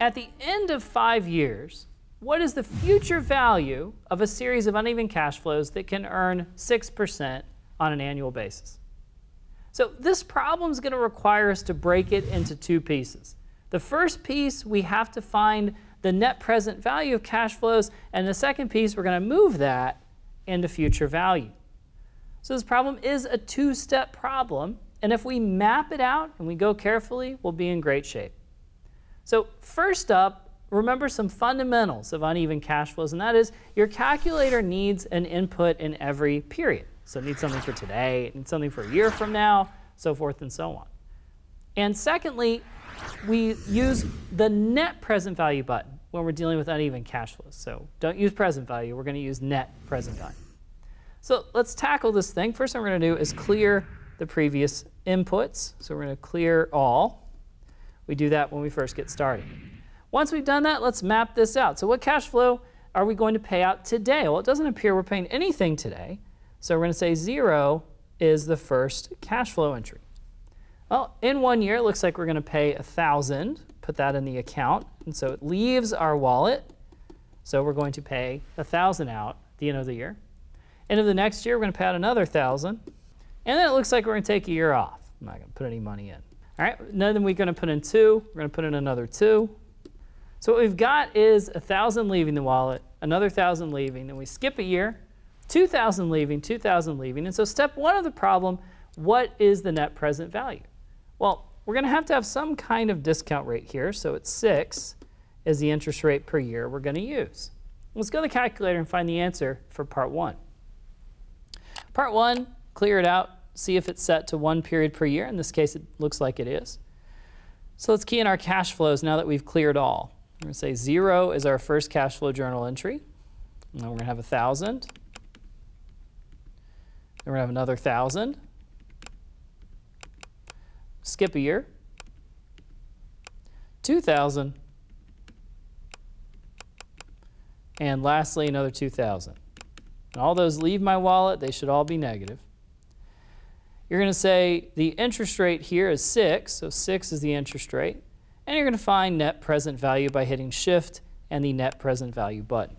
At the end of five years, what is the future value of a series of uneven cash flows that can earn 6% on an annual basis? So this problem is going to require us to break it into two pieces. The first piece, we have to find the net present value of cash flows, and the second piece, we're going to move that into future value. So this problem is a two-step problem, and if we map it out and we go carefully, we'll be in great shape. So first up, remember some fundamentals of uneven cash flows, and that is your calculator needs an input in every period. So it needs something for today, it needs something for a year from now, so forth and so on. And secondly, we use the net present value button when we're dealing with uneven cash flows. So don't use present value, we're going to use net present value. So let's tackle this thing. First thing we're going to do is clear the previous inputs. So we're going to clear all. We do that when we first get started. Once we've done that, let's map this out. So what cash flow are we going to pay out today? Well, it doesn't appear we're paying anything today. So we're going to say 0 is the first cash flow entry. Well, in one year, it looks like we're going to pay 1000 put that in the account. And so it leaves our wallet. So we're going to pay 1000 out at the end of the year. End of the next year, we're going to out another 1000 And then it looks like we're going to take a year off. I'm not going to put any money in. All right, then we're going to put in 2. We're going to put in another 2. So what we've got is 1,000 leaving the wallet, another 1,000 leaving. Then we skip a year, 2,000 leaving, 2,000 leaving. And so step one of the problem, what is the net present value? Well, we're going to have to have some kind of discount rate here. So it's 6 is the interest rate per year we're going to use. Let's go to the calculator and find the answer for part 1. Part 1, clear it out, see if it's set to one period per year. In this case, it looks like it is. So let's key in our cash flows now that we've cleared all. We're going to say 0 is our first cash flow journal entry. And then we're going to have a 1,000. Then we're going to have another 1,000 skip a year, 2,000, and lastly another 2,000. And all those leave my wallet, they should all be negative. You're going to say the interest rate here is 6, so 6 is the interest rate. And you're going to find net present value by hitting Shift and the net present value button.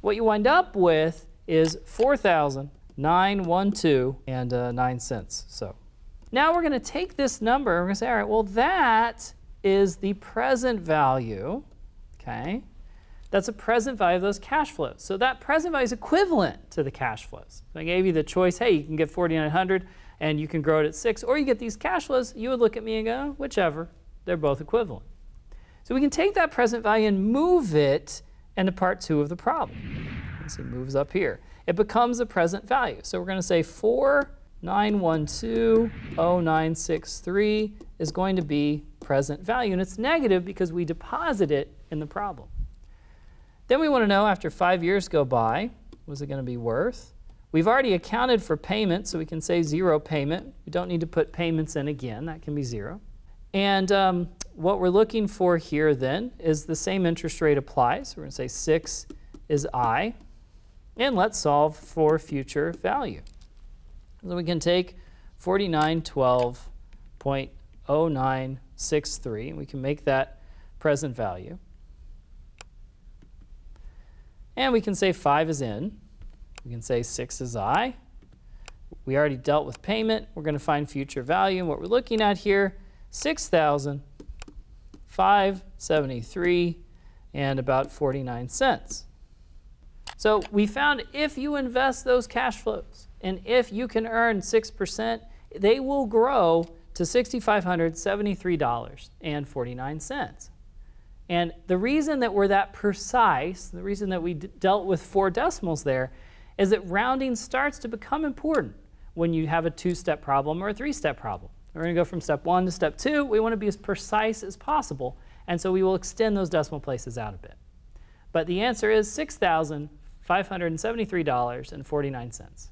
What you wind up with is 4,912 and uh, 9 cents. So now we're going to take this number, and we're going to say, all right, well, that is the present value, okay? That's a present value of those cash flows. So that present value is equivalent to the cash flows. So I gave you the choice, hey, you can get 4,900 and you can grow it at 6, or you get these cash flows, you would look at me and go, whichever, they're both equivalent. So we can take that present value and move it into part two of the problem. see, moves up here. It becomes a present value. So we're going to say 4 9120963 is going to be present value. And it's negative because we deposit it in the problem. Then we want to know after five years go by, what's it going to be worth? We've already accounted for payment, so we can say zero payment. We don't need to put payments in again. That can be zero. And um, what we're looking for here then is the same interest rate applies. We're going to say 6 is I. And let's solve for future value. So we can take 4912.0963, and we can make that present value. And we can say 5 is in. We can say 6 is i. We already dealt with payment. We're going to find future value. And what we're looking at here, 6,573 and about 49 cents. So we found if you invest those cash flows, and if you can earn 6%, they will grow to $6,573.49. And the reason that we're that precise, the reason that we dealt with four decimals there, is that rounding starts to become important when you have a two-step problem or a three-step problem. We're going to go from step one to step two. We want to be as precise as possible, and so we will extend those decimal places out a bit. But the answer is $6,573.49.